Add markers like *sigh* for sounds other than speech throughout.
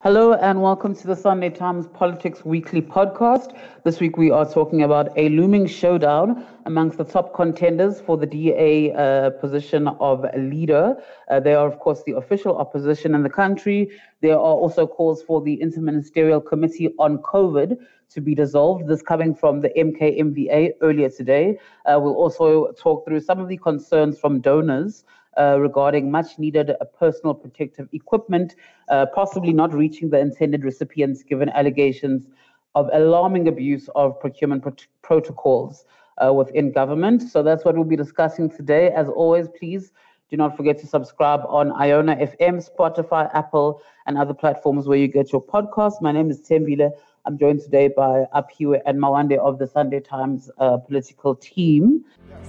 Hello and welcome to the Sunday Times Politics Weekly podcast. This week we are talking about a looming showdown amongst the top contenders for the DA uh, position of leader. Uh, they are, of course, the official opposition in the country. There are also calls for the Interministerial Committee on COVID to be dissolved. This coming from the MKMVA earlier today. Uh, we'll also talk through some of the concerns from donors uh, regarding much needed uh, personal protective equipment, uh, possibly not reaching the intended recipients given allegations of alarming abuse of procurement protocols uh, within government. So that's what we'll be discussing today. As always, please do not forget to subscribe on iono FM, Spotify, Apple, and other platforms where you get your podcasts. My name is Tembile. I'm joined today by Aphiwe and Mawande of the Sunday Times uh, political team.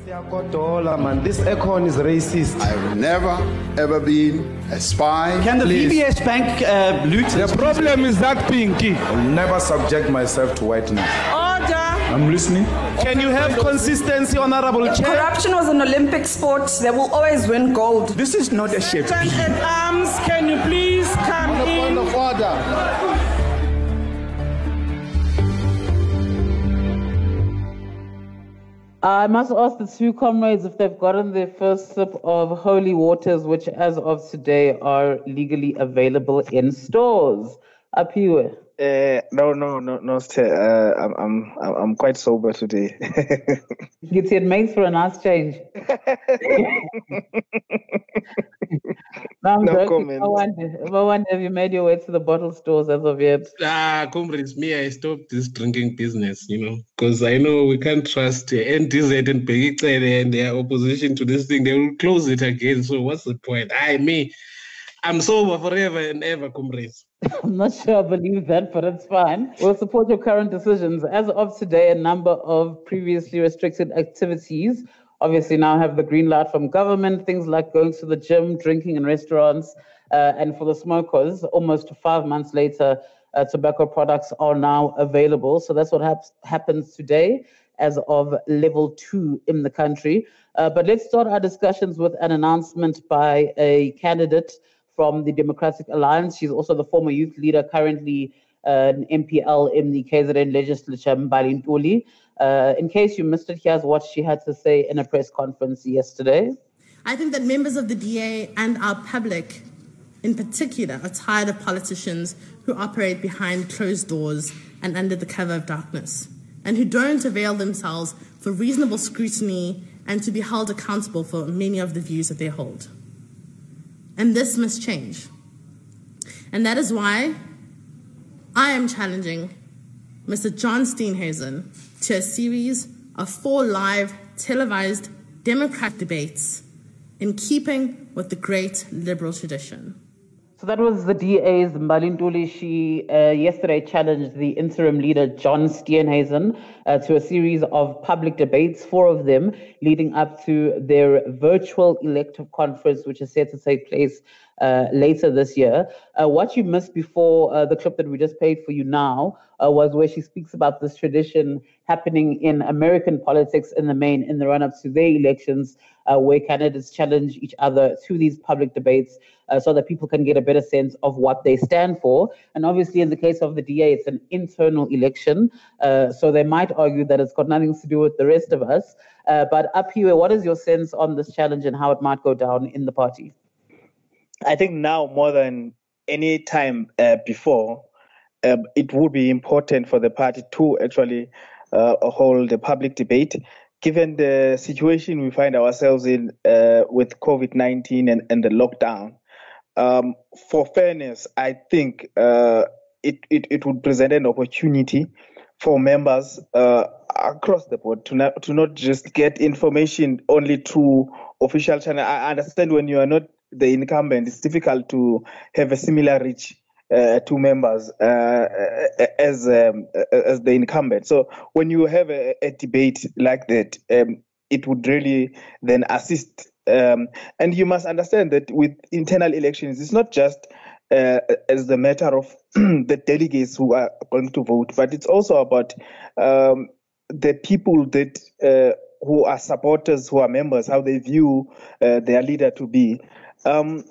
This econ is racist. I've never ever been a spy. Can the Please. VBS Bank uh, loot? The problem is that pinky. I'll never subject myself to whiteness. Order. I'm listening. Can you have consistency, Honorable Chair? Corruption was an Olympic sport. They will always win gold. This is not a shape. at arms, can you please come in? order. I must ask the two comrades if they've gotten their first sip of holy waters, which as of today are legally available in stores. Aphiwe. Uh, no, no, no, no. Uh, I'm, I'm, I'm quite sober today. Get it makes for a nice change. *laughs* no, I'm no comment. I wonder, I wonder, have you made your way to the bottle stores as of yet? Ah, comrades, me, I stopped this drinking business, you know, because I know we can't trust uh, NDZ and Bheki Cele and their opposition to this thing. They will close it again. So what's the point? I, me, I'm sober forever and ever, comrades. *laughs* I'm not sure I believe that, but it's fine. We'll support your current decisions. As of today, a number of previously restricted activities obviously now have the green light from government, things like going to the gym, drinking in restaurants, uh, and for the smokers, almost five months later, uh, tobacco products are now available. So that's what hap- happens today as of level two in the country. Uh, but let's start our discussions with an announcement by a candidate from the Democratic Alliance. She's also the former youth leader, currently uh, an MPL in the KZN legislature, Mbali Ntuli. Uh, in case you missed it, here's what she had to say in a press conference yesterday. I think that members of the DA and our public in particular are tired of politicians who operate behind closed doors and under the cover of darkness, and who don't avail themselves for reasonable scrutiny and to be held accountable for many of the views that they hold. And this must change. And that is why I am challenging Mr. John Steenhuisen to a series of four live televised Democrat debates in keeping with the great liberal tradition. So that was the DA's Mbali Ntuli. She uh, yesterday challenged the interim leader, John Steenhuisen, uh, to a series of public debates, four of them leading up to their virtual elective conference, which is set to take place uh, later this year. Uh, what you missed before uh, the clip that we just played for you now uh, was where she speaks about this tradition happening in American politics in the main in the run up to their elections, uh, where candidates challenge each other to these public debates so that people can get a better sense of what they stand for. And obviously, in the case of the DA, it's an internal election. so they might argue that it's got nothing to do with the rest of us. but Aphiwe, what is your sense on this challenge and how it might go down in the party? I think now more than any time uh, before, um, it would be important for the party to actually uh, hold a public debate, given the situation we find ourselves in uh, with COVID 19 and, and, the lockdown. Um, for fairness, I think uh, it, it, it, would present an opportunity for members uh, across the board to not, to not just get information only through official channel. I understand when you are not the incumbent, it's difficult to have a similar reach uh, to members uh, uh, as um, as the incumbent. So when you have a, a debate like that, um, it would really then assist. Um, and you must understand that with internal elections, it's not just uh, as the matter of *clears throat* the delegates who are going to vote, but it's also about um, the people that uh, who are supporters, who are members, how they view uh, their leader to be. Um,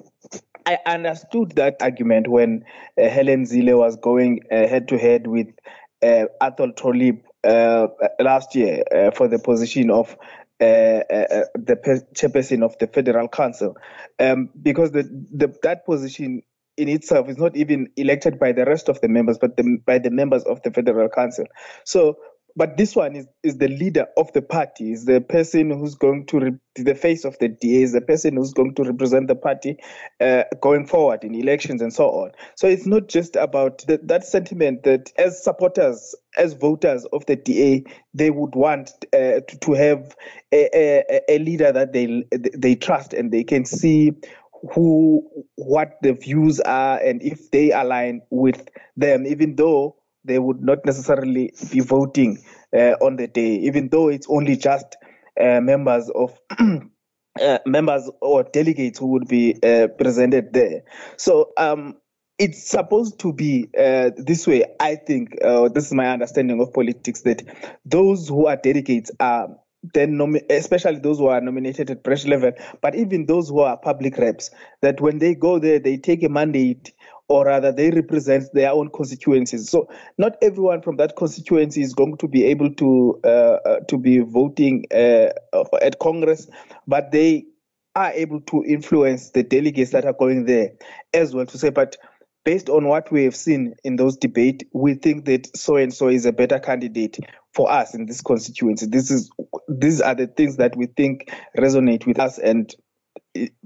I understood that argument when uh, Helen Zille was going head to head with uh, Athol Trollip uh, last year uh, for the position of uh, uh, the chairperson of the Federal Council, um, because the, the, that position in itself is not even elected by the rest of the members, but the, by the members of the Federal Council. So but this one is, is the leader of the party, is the person who's going to re- the face of the DA, is the person who's going to represent the party uh, going forward in elections and so on. So it's not just about the, that sentiment that as supporters, as voters of the DA, they would want uh, to, to, have a, a, a leader that they they trust and they can see who what the views are and if they align with them, even though they would not necessarily be voting uh, on the day, even though it's only just uh, members of *clears throat* uh, members or delegates who would be presented there. So um, it's supposed to be uh, this way. I think uh, this is my understanding of politics that those who are delegates are then nomi- especially those who are nominated at branch level, but even those who are public reps, that when they go there, they take a mandate or rather they represent their own constituencies. So not everyone from that constituency is going to be able to uh, uh, to be voting uh, at Congress, but they are able to influence the delegates that are going there as well to say, but based on what we have seen in those debates, we think that so and so is a better candidate for us in this constituency. This is these are the things that we think resonate with us and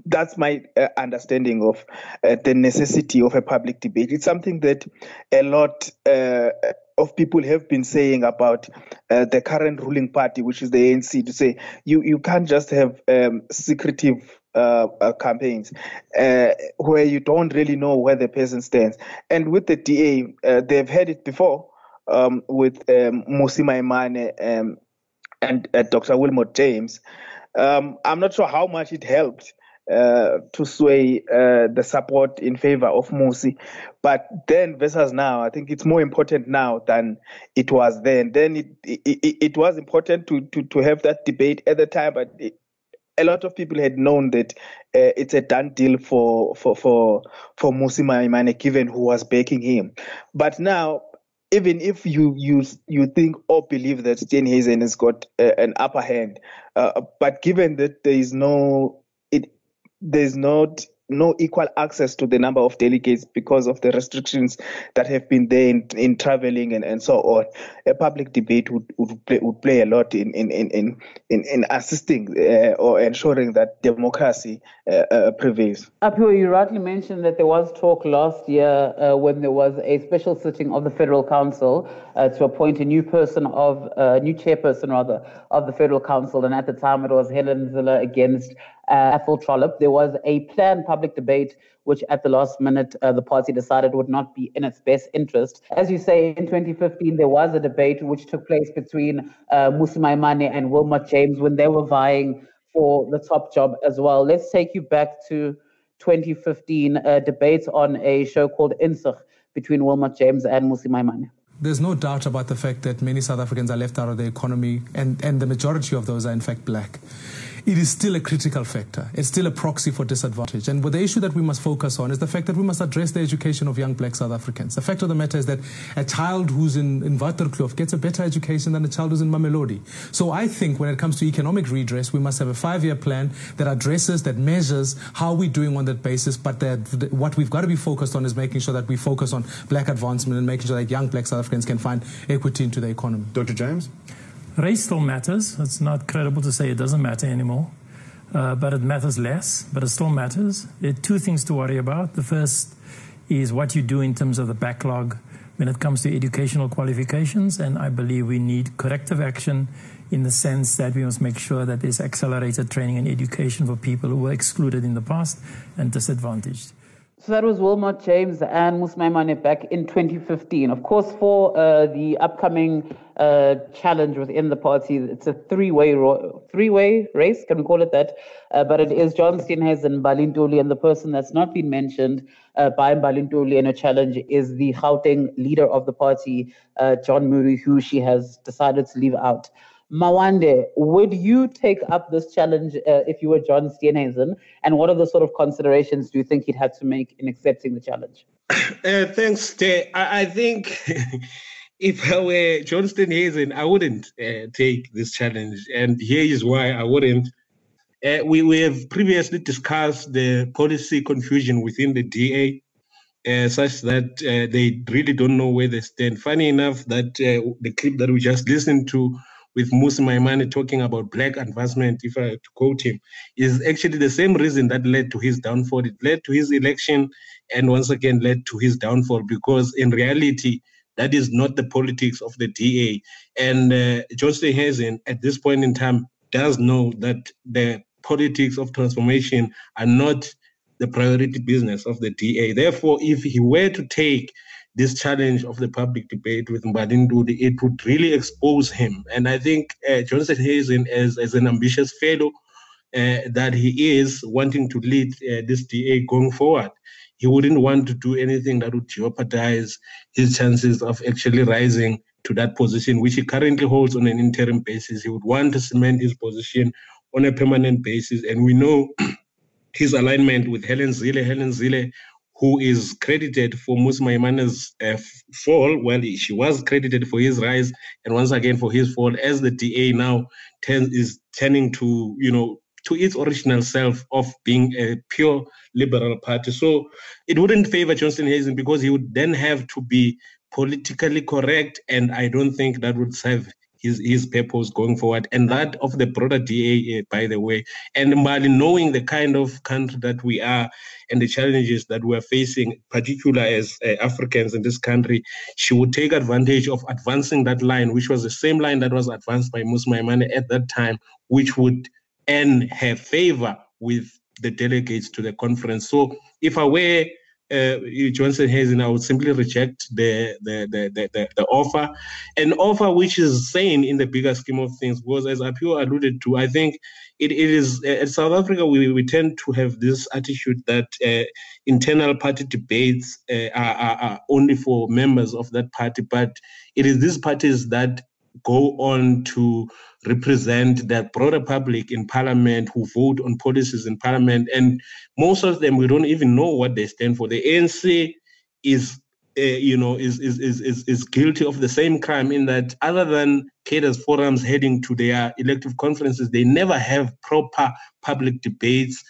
that's my uh, understanding of uh, the necessity of a public debate. It's something that a lot uh, of people have been saying about uh, the current ruling party, which is the ANC, to say you, you can't just have um, secretive uh, uh, campaigns where you don't really know where the person stands. And with the DA, they've had it before um, with um, Mmusi Maimane um, and Dr. Wilmot James. Um, I'm not sure how much it helped uh, to sway uh, the support in favor of Mmusi. But then versus now, I think it's more important now than it was then. Then it it, it was important to, to, to have that debate at the time, but it, a lot of people had known that uh, it's a done deal for for for for Mmusi Maimane, given who was backing him. But now even if you you you think or believe that Steenhuisen has got uh, an upper hand, uh, but given that there is no there's not no equal access to the number of delegates because of the restrictions that have been there in, in traveling and, and so on. A public debate would, would, play, would play a lot in, in, in, in, in assisting uh, or ensuring that democracy uh, uh, prevails. Aphiwe, you rightly mentioned that there was talk last year uh, when there was a special sitting of the Federal Council uh, to appoint a new person of, a uh, new chairperson rather, of the Federal Council. And at the time it was Helen Zille against uh, Athol Trollip. There was a planned public debate, which at the last minute uh, the party decided would not be in its best interest. As you say, in 2015, there was a debate which took place between uh, Mmusi Maimane and Wilmot James when they were vying for the top job as well. Let's take you back to 2015 uh, debates on a show called Insig between Wilmot James and Mmusi Maimane. There's no doubt about the fact that many South Africans are left out of the economy, and, and the majority of those are in fact black it is still a critical factor. It's still a proxy for disadvantage. And the issue that we must focus on is the fact that we must address the education of young black South Africans. The fact of the matter is that a child who's in, in Waterkloof gets a better education than a child who's in Mamelodi. So I think when it comes to economic redress, we must have a five-year plan that addresses, that measures how we're doing on that basis, but that what we've got to be focused on is making sure that we focus on black advancement and making sure that young black South Africans can find equity into the economy. Dr. James? Race still matters. It's not credible to say it doesn't matter anymore, uh, but it matters less, but it still matters. There are two things to worry about. The first is what you do in terms of the backlog when it comes to educational qualifications, and I believe we need corrective action in the sense that we must make sure that there's accelerated training and education for people who were excluded in the past and disadvantaged. So that was Wilmot James and Mmusi Maimane back in 2015. Of course, for uh, the upcoming uh, challenge within the party, it's a three-way ro- three-way race. Can we call it that? Uh, but it is John Steenhuisen, Mbali Ntuli, and the person that's not been mentioned uh, by Mbali Ntuli in a challenge is the Gauteng leader of the party, uh, John Moodey, who she has decided to leave out. Mawande, would you take up this challenge uh, if you were John Steenhuisen? And what are the sort of considerations do you think he'd have to make in accepting the challenge? *coughs* Uh, thanks, Tay. I, I think *laughs* if I were John Steenhuisen, I wouldn't uh, take this challenge. And here is why I wouldn't. Uh, we, we have previously discussed the policy confusion within the DA, uh, such that uh, they really don't know where they stand. Funny enough, that uh, the clip that we just listened to with Mmusi Maimane talking about black advancement, if I to quote him, is actually the same reason that led to his downfall. It led to his election and once again led to his downfall because in reality, that is not the politics of the DA. And uh, John Steenhuisen, at this point in time, does know that the politics of transformation are not the priority business of the DA. Therefore, if he were to take this challenge of the public debate with Mbali Ntuli, it would really expose him. And I think uh, John Steenhuisen, as, as an ambitious fellow uh, that he is, wanting to lead uh, this DA going forward, he wouldn't want to do anything that would jeopardize his chances of actually rising to that position, which he currently holds on an interim basis. He would want to cement his position on a permanent basis. And we know *clears throat* his alignment with Helen Zille. Helen Zille, who is credited for Mmusi Maimane's uh, fall, well, she was credited for his rise and once again for his fall, as the DA now turn, is turning to, you know, to its original self of being a pure liberal party. So it wouldn't favor John Steenhuisen because he would then have to be politically correct, and I don't think that would serve his, his purpose going forward, and that of the broader DA, uh, by the way. And Mbali, knowing the kind of country that we are and the challenges that we're facing, particularly as uh, Africans in this country, she would take advantage of advancing that line, which was the same line that was advanced by Mmusi Maimane at that time, which would earn her favor with the delegates to the conference. So if I were uh, John Steenhuisen, I would simply reject the the, the the, the, offer, an offer which is sane in the bigger scheme of things. Because as Aphiwe alluded to, I think it, it is uh, at South Africa we, we tend to have this attitude that uh, internal party debates uh, are, are, are only for members of that party, but it is these parties that go on to represent the broader public in parliament who vote on policies in parliament. And most of them, we don't even know what they stand for. The ANC is, uh, you know, is, is, is, is guilty of the same crime in that other than cadres forums heading to their elective conferences, they never have proper public debates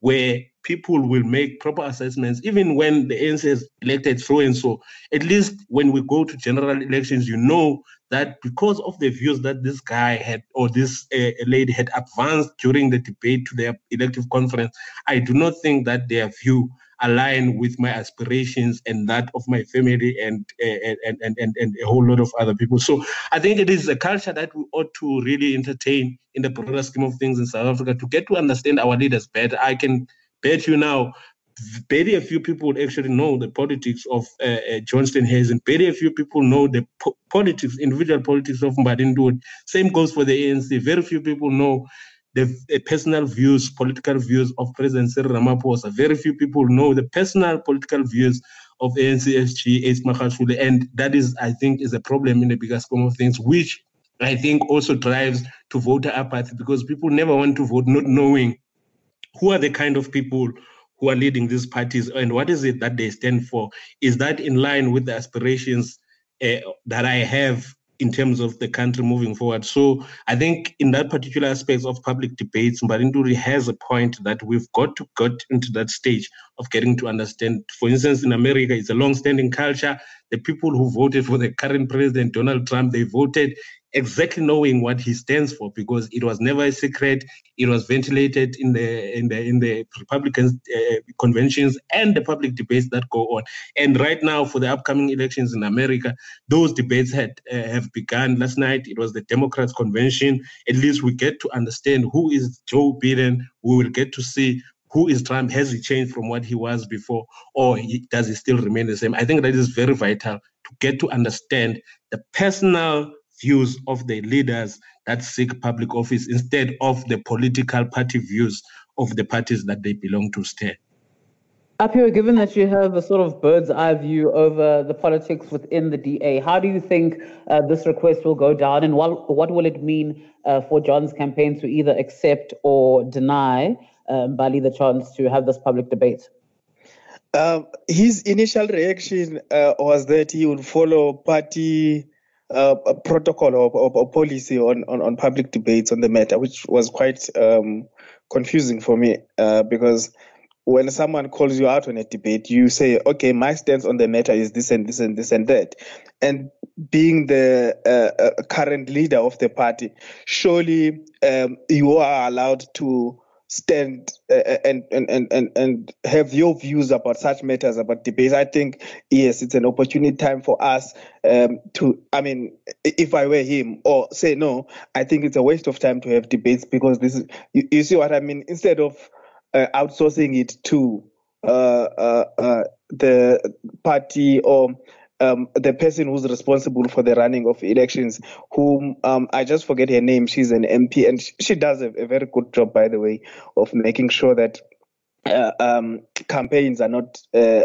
where people will make proper assessments, even when the ANC has elected so and so. At least when we go to general elections, you know that because of the views that this guy had or this uh, lady had advanced during the debate to their elective conference, I do not think that their view align with my aspirations and that of my family and, uh, and, and, and, and a whole lot of other people. So I think it is a culture that we ought to really entertain in the broader scheme of things in South Africa to get to understand our leaders better. I can bet you now very few people actually know the politics of uh, uh, John Steenhuisen. Very a few people know the po- politics, individual politics of Mbali Ntuli. Same goes for the ANC. Very few people know the uh, personal views, political views of President Cyril Ramaphosa. Very few people know the personal political views of ANC-SG, Ace Magashule. And that is, I think, is a problem in the bigger scheme of things, which I think also drives to voter apathy because people never want to vote not knowing who are the kind of people who are leading these parties and what is it that they stand for? Is that in line with the aspirations uh, that i have in terms of the country moving forward? So i think in that particular aspect of public debates Mbali Ntuli has a point that we've got to get into that stage of getting to understand. For instance in america it's a long-standing culture. The people who voted for the current president donald trump they voted exactly knowing what he stands for because it was never a secret. It was ventilated in the in the in the republican uh, conventions and the public debates that go on. And right now for the upcoming elections in america those debates had uh, have begun. Last night it was the democrats convention. At least we get to understand who is joe biden. We will get to see who is Trump? Has he changed from what he was before, or he, does he still remain the same? I think that is very vital to get to understand the personal views of the leaders that seek public office instead of the political party views of the parties that they belong to stay. Aphiwe, given that you have a sort of bird's eye view over the politics within the DA, how do you think uh, this request will go down and what, what will it mean uh, for John's campaign to either accept or deny um, Mbali the chance to have this public debate? Um, his initial reaction uh, was that he would follow party uh, protocol or, or, or, policy on, on, on public debates on the matter, which was quite um, confusing for me uh, because when someone calls you out on a debate, you say, okay, my stance on the matter is this and this and this and that. And being the uh, uh, current leader of the party, surely um, you are allowed to stand uh, uh and, and, and, and have your views about such matters, about debates. I think, yes, it's an opportunity time for us um, to, I mean, if I were him, or say no, I think it's a waste of time to have debates because this is, you, you see what I mean? Instead of uh, outsourcing it to uh, uh, uh, the party or um, the person who's responsible for the running of elections, whom um, I just forget her name. She's an MP, and she does a, a very good job, by the way, of making sure that uh, um, campaigns are not uh,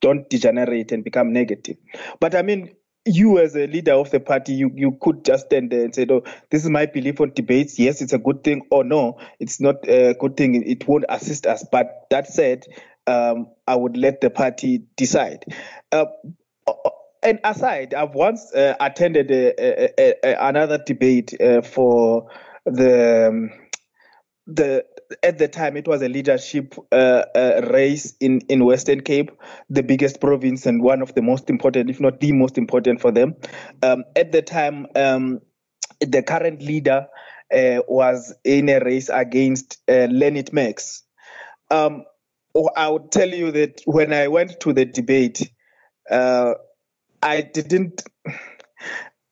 don't degenerate and become negative. But I mean, you as a leader of the party, you, you could just stand there and say, "Oh, this is my belief on debates. Yes, it's a good thing, or no, it's not a good thing. It won't assist us." But that said, um, I would let the party decide. Uh, and aside, I've once uh, attended a, a, a, another debate uh, for the um, the at the time it was a leadership uh, uh, race in in Western Cape, the biggest province and one of the most important, if not the most important for them. Um, at the time, um, the current leader uh, was in a race against uh, Lennit Max. Um, I would tell you that when I went to the debate, uh, I didn't.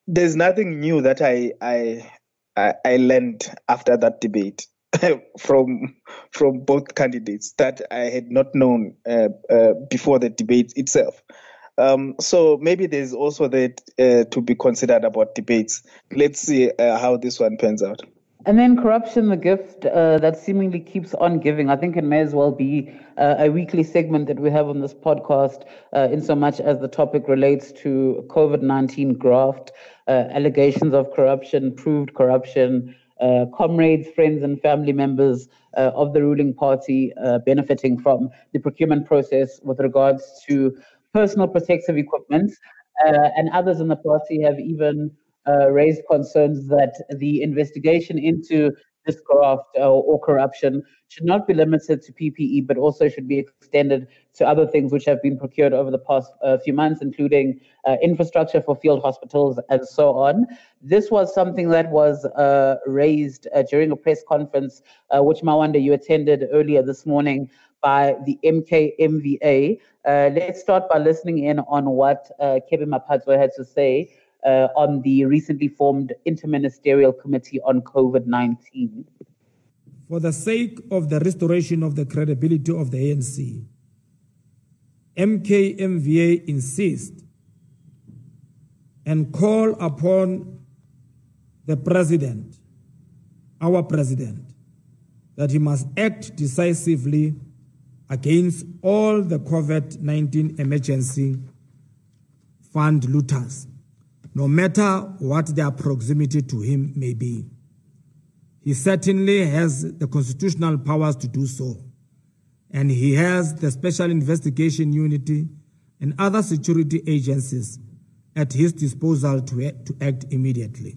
There's nothing new that I I I, learned after that debate. *laughs* from from both candidates that I had not known uh, uh, before the debate itself. Um, so maybe there's also that uh, to be considered about debates. Let's see uh, how this one pans out. And then corruption, the gift uh, that seemingly keeps on giving. I think it may as well be uh, a weekly segment that we have on this podcast, in so much as the topic relates to COVID 19 graft, allegations of corruption, proved corruption, uh, comrades, friends, and family members uh, of the ruling party uh, benefiting from the procurement process with regards to personal protective equipment. Uh, and others in the party have even uh, raised concerns that the investigation into this graft uh, or corruption should not be limited to PPE, but also should be extended to other things which have been procured over the past uh, few months, including uh, infrastructure for field hospitals and so on. This was something that was uh, raised uh, during a press conference, uh, which Mawande you attended earlier this morning by the MKMVA. let's start by listening in on what uh, Kebby Maphatsoe had to say uh, on the recently formed Interministerial Committee on COVID 19. For the sake of the restoration of the credibility of the ANC, MKMVA insists and call upon the president, our president, that he must act decisively against all the COVID 19 emergency fund looters no matter what their proximity to him may be. He certainly has the constitutional powers to do so, and he has the Special Investigation Unity and other security agencies at his disposal to, to act immediately.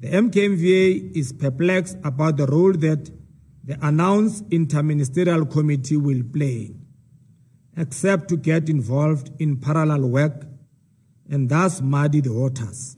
The MKMVA is perplexed about the role that the announced interministerial committee will play, except to get involved in parallel work and thus muddy the waters.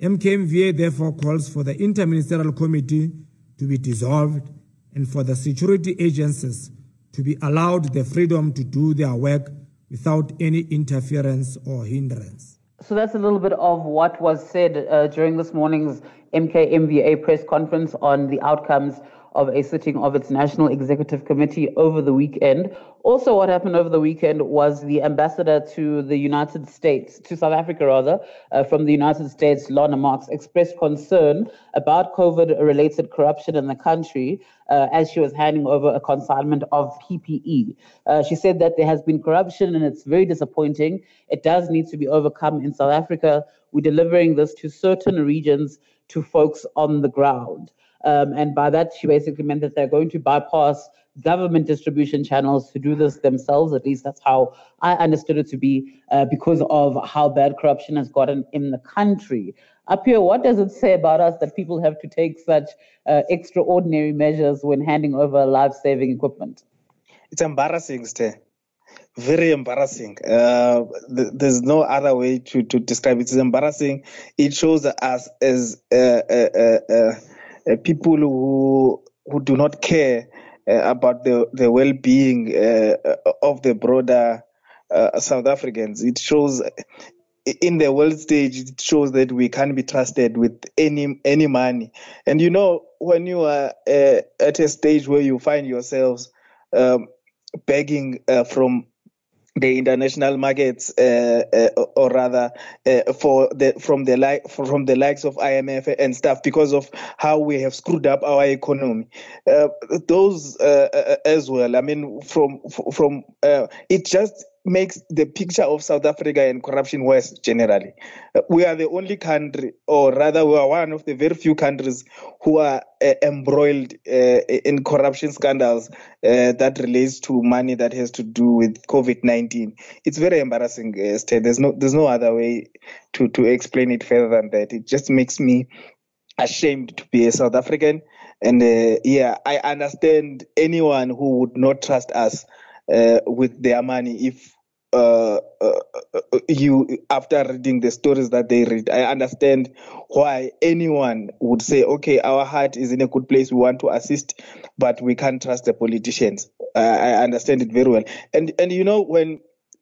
MKMVA therefore calls for the Interministerial Committee to be dissolved and for the security agencies to be allowed the freedom to do their work without any interference or hindrance. So that's a little bit of what was said uh, during this morning's MKMVA press conference on the outcomes of a sitting of its National Executive Committee over the weekend. Also, what happened over the weekend was the ambassador to the United States, to South Africa rather, uh, from the United States, Lana Marks, expressed concern about COVID related corruption in the country uh, as she was handing over a consignment of PPE. Uh, she said that there has been corruption and it's very disappointing. It does need to be overcome in South Africa. We're delivering this to certain regions, to folks on the ground. Um, and by that, she basically meant that they're going to bypass government distribution channels to do this themselves. At least that's how I understood it to be, uh, because of how bad corruption has gotten in the country. Aphiwe, what does it say about us that people have to take such uh, extraordinary measures when handing over life saving equipment? It's embarrassing, Ste. Very embarrassing. Uh, th- there's no other way to, to describe it. It's embarrassing. It shows us as uh, people who who do not care uh, about the, the well-being uh, of the broader uh, South Africans. It shows in the world stage, it shows that we can't be trusted with any any money. And you know, when you are at a stage where you find yourselves um, begging from the international markets, uh, uh, or rather, uh, for the from the like from the likes of IMF and stuff, because of how we have screwed up our economy. Uh, those uh, uh, as well. I mean, from from it just makes the picture of South Africa and corruption worse generally. Uh, we are the only country, or rather, we are one of the very few countries who are uh, embroiled uh, in corruption scandals uh, that relates to money that has to do with COVID nineteen. It's very embarrassing, uh, There's no, there's no other way to to explain it further than that. It just makes me ashamed to be a South African. And uh, yeah, I understand anyone who would not trust us with their money if uh, uh, uh, you after reading the stories that they read. I understand why anyone would say okay our heart is in a good place we want to assist but we can't trust the politicians. I understand it very well. And and you know when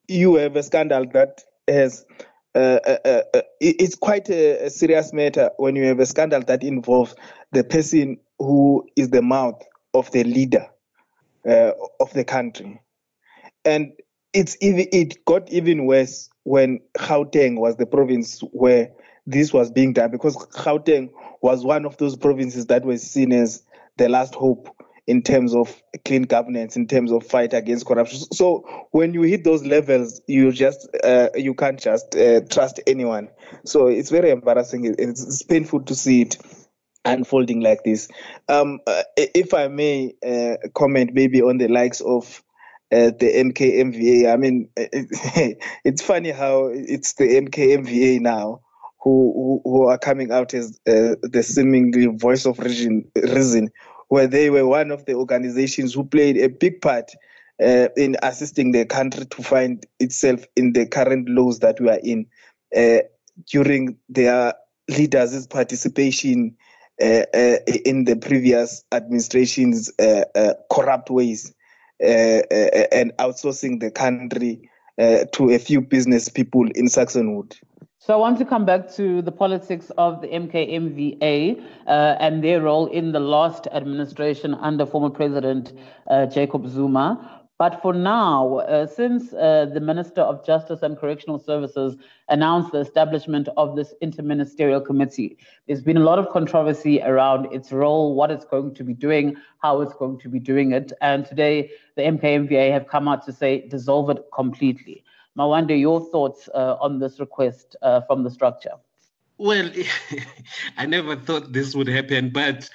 you have a scandal that has uh, uh, uh, it's quite a, a serious matter when you have a scandal that involves the person who is the mouth of the leader of the country and it's it got even worse when Gauteng was the province where this was being done because Gauteng was one of those provinces that was seen as the last hope in terms of clean governance, in terms of fight against corruption. So when you hit those levels, you just uh, you can't just uh, trust anyone. So it's very embarrassing. It's, it's, painful to see it unfolding like this. Um, uh, if I may uh, comment maybe on the likes of at the MKMVA. I mean, *laughs* it's funny how it's the MKMVA now who who, who are coming out as uh, the seemingly voice of reason, reason, where they were one of the organizations who played a big part uh, in assisting the country to find itself in the current laws that we are in uh, during their leaders' participation uh, uh, in the previous administration's uh, corrupt ways. Uh, uh, and outsourcing the country uh, to a few business people in Saxonwold. So I want to come back to the politics of the MKMVA uh, and their role in the last administration under former President uh, Jacob Zuma. But for now, uh, since uh, the Minister of Justice and Correctional Services announced the establishment of this interministerial committee, there's been a lot of controversy around its role, what it's going to be doing, how it's going to be doing it. And today, the MKMVA have come out to say dissolve it completely. Mawande, your thoughts uh, on this request uh, from the structure? Well, *laughs* I never thought this would happen, but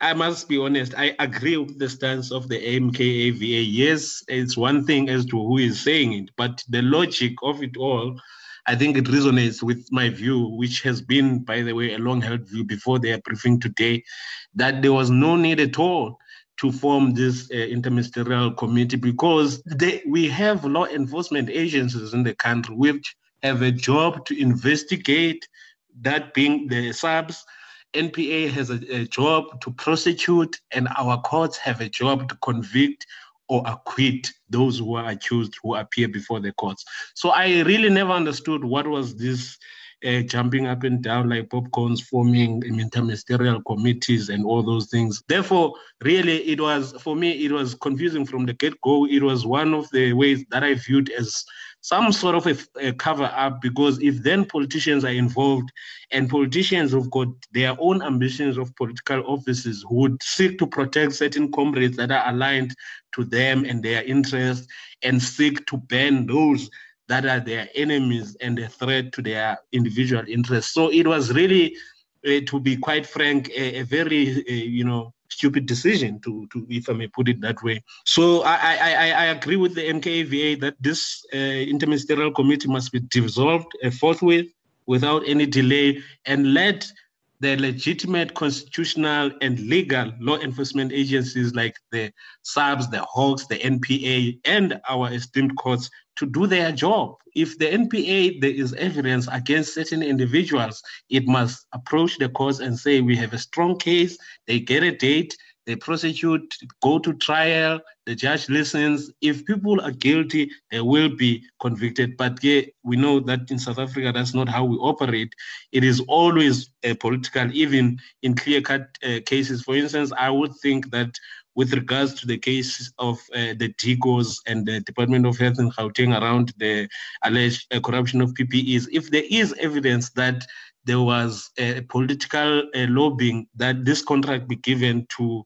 I must be honest, I agree with the stance of the MKMVA. Yes, it's one thing as to who is saying it, but the logic of it all, I think it resonates with my view, which has been, by the way, a long held view before their briefing today, that there was no need at all to form this uh, interministerial committee because they, we have law enforcement agencies in the country which have a job to investigate, that being the SAPS NPA has a, a job to prosecute, and our courts have a job to convict or acquit those who are accused who appear before the courts. So I really never understood what was this uh, jumping up and down like popcorns, forming interministerial committees and all those things. Therefore, really, it was for me, it was confusing from the get go. It was one of the ways that I viewed as some sort of a, a, cover up because if then politicians are involved and politicians have got their own ambitions of political offices who would seek to protect certain comrades that are aligned to them and their interests and seek to ban those that are their enemies and a threat to their individual interests. So it was really, uh, to be quite frank, a, a very, uh, you know, stupid decision to, to if I may put it that way. So I, I, I agree with the MKMVA that this uh, interministerial committee must be dissolved uh, forthwith without any delay and let the legitimate constitutional and legal law enforcement agencies like the SAPS, the Hawks, the NPA, and our esteemed courts to do their job. If the NPA, there is evidence against certain individuals, it must approach the courts and say, we have a strong case, they get a date, they prosecute, go to trial, the judge listens. If people are guilty, they will be convicted. But yeah, we know that in South Africa, that's not how we operate. It is always political, even in clear cut uh, cases. For instance, I would think that with regards to the case of uh, the Dikos and the Department of Health in Gauteng around the alleged uh, corruption of PPEs, if there is evidence that there was a political uh, lobbying that this contract be given to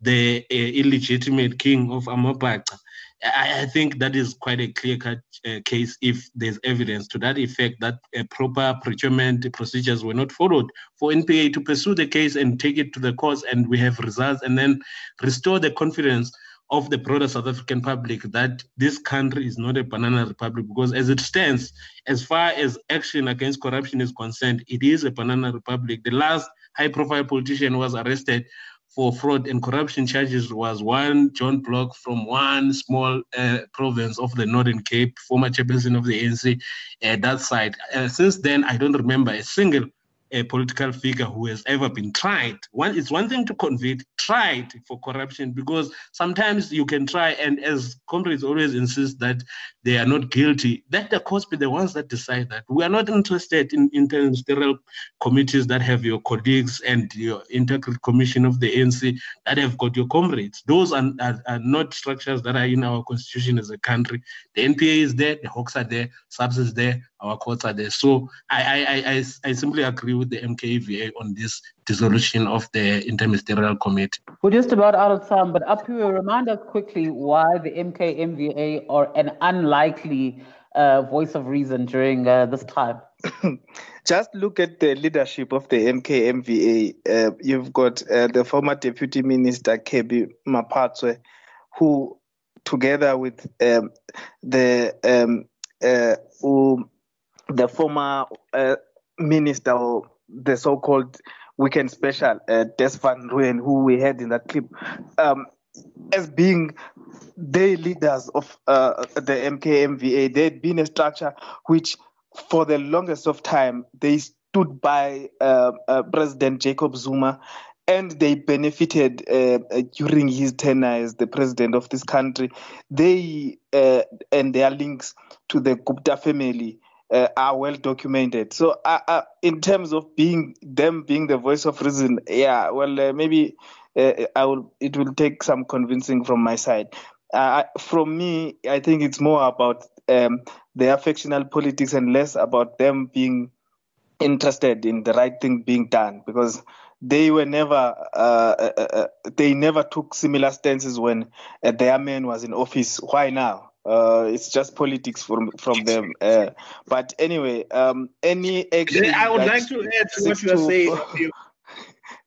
the uh, illegitimate king of AmaBhaca, I, I, think that is quite a clear cut uh, case if there's evidence to that effect that uh, proper procurement procedures were not followed for NPA to pursue the case and take it to the courts and we have results and then restore the confidence of the broader South African public that this country is not a banana republic because as it stands, as far as action against corruption is concerned, it is a banana republic. The last high profile politician was arrested for fraud and corruption charges was one John Block from one small uh, province of the Northern Cape, former chairperson of the ANC, uh, that side. Uh, since then, I don't remember a single a political figure who has ever been tried. One, it's one thing to convict, tried for corruption, because sometimes you can try, and as comrades always insist that they are not guilty, let the courts be the ones that decide that. We are not interested in interministerial committees that have your colleagues and your integrity commission of the ANC that have got your comrades. Those are, are, are not structures that are in our constitution as a country. The NPA is there, the Hawks are there, SAPS is there, our courts are there. So I, I, I, I simply agree with the MKMVA on this dissolution of the interministerial committee. We're just about out of time, but Aphiwe, remind us quickly why the MKMVA are an unlikely uh, voice of reason during uh, this time. *coughs* Just look at the leadership of the MKMVA. Uh, you've got uh, the former Deputy Minister Kebby Maphatsoe, who, together with um, the um, uh, who the former uh, minister, the so-called weekend special, uh, Des van Rooyen, who we had in that clip, um, as being the leaders of uh, the MKMVA, they had been a structure which, for the longest of time, they stood by uh, uh, President Jacob Zuma and they benefited uh, during his tenure as the president of this country. They uh, and their links to the Gupta family uh, are well documented. So, uh, uh, in terms of being them being the voice of reason, yeah, well, uh, maybe uh, I will. It will take some convincing from my side. Uh, from me, I think it's more about um, their fictional politics and less about them being interested in the right thing being done because they were never they never took similar stances when their man was in office. Why now? Uh, it's just politics from from them. Uh, but anyway, um, any action. I would like to add to what you are saying.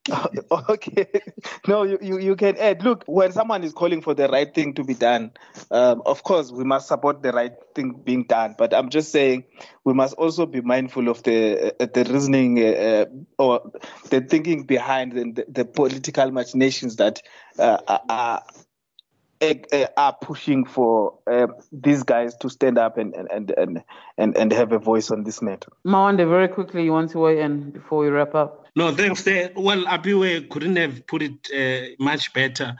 *laughs* okay, no, you, you, you can add. Look, when someone is calling for the right thing to be done, um, of course we must support the right thing being done. But I'm just saying we must also be mindful of the uh, the reasoning uh, uh or the thinking behind the, the political machinations that uh, are are pushing for uh, these guys to stand up and, and, and, and, and have a voice on this matter. Mawande, very quickly, you want to weigh in before we wrap up? No, thanks. Well, Aphiwe couldn't have put it uh, much better.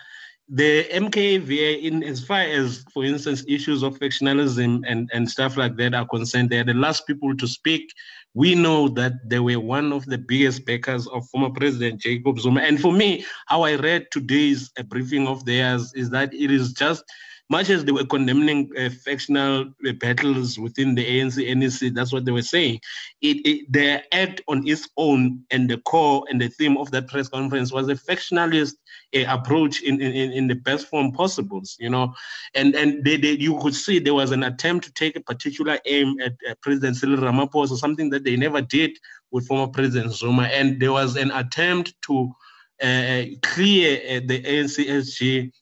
The MKVA, in as far as, for instance, issues of factionalism and, and stuff like that are concerned, they're the last people to speak. We know that they were one of the biggest backers of former President Jacob Zuma. And for me, how I read today's briefing of theirs is that it is just much as they were condemning uh, factional uh, battles within the ANC, NEC, that's what they were saying. It, it, their act on its own and the core and the theme of that press conference was a factionalist uh, approach in, in, in the best form possible, you know. And and they, they, you could see there was an attempt to take a particular aim at President Cyril Ramaphosa, something that they never did with former President Zuma. And there was an attempt to uh, clear uh, the ANC-SG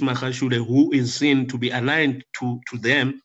Magashule, who is seen to be aligned to, to them.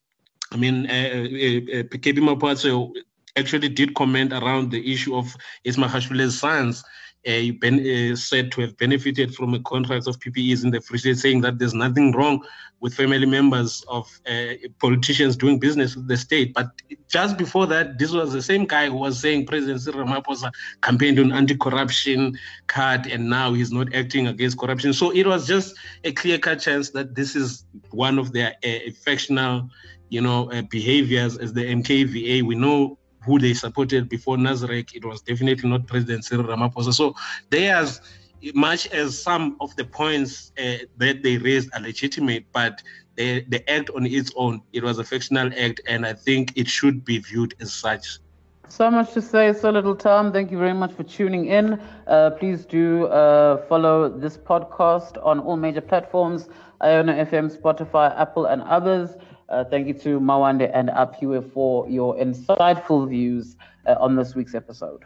I mean, uh, uh, uh actually did comment around the issue of Ace Magashule's sons uh, ben, uh, said to have benefited from a contract of PPEs in the Free State, saying that there's nothing wrong with family members of uh, politicians doing business with the state. But just before that, this was the same guy who was saying President Cyril Ramaphosa campaigned on anti-corruption card, and now he's not acting against corruption. So it was just a clear-cut chance that this is one of their uh, you know, uh, behaviors as the MKMVA. We know who they supported before Nasrec, it was definitely not President Cyril Ramaphosa. So there's much as some of the points uh, that they raised are legitimate, but the, act on its own, it was a fictional act, and I think it should be viewed as such. So much to say, so little time. Thank you very much for tuning in. Uh, please do uh, follow this podcast on all major platforms iono FM, Spotify, Apple, and others. Uh, thank you to Mawande and Aphiwe for your insightful views uh, on this week's episode.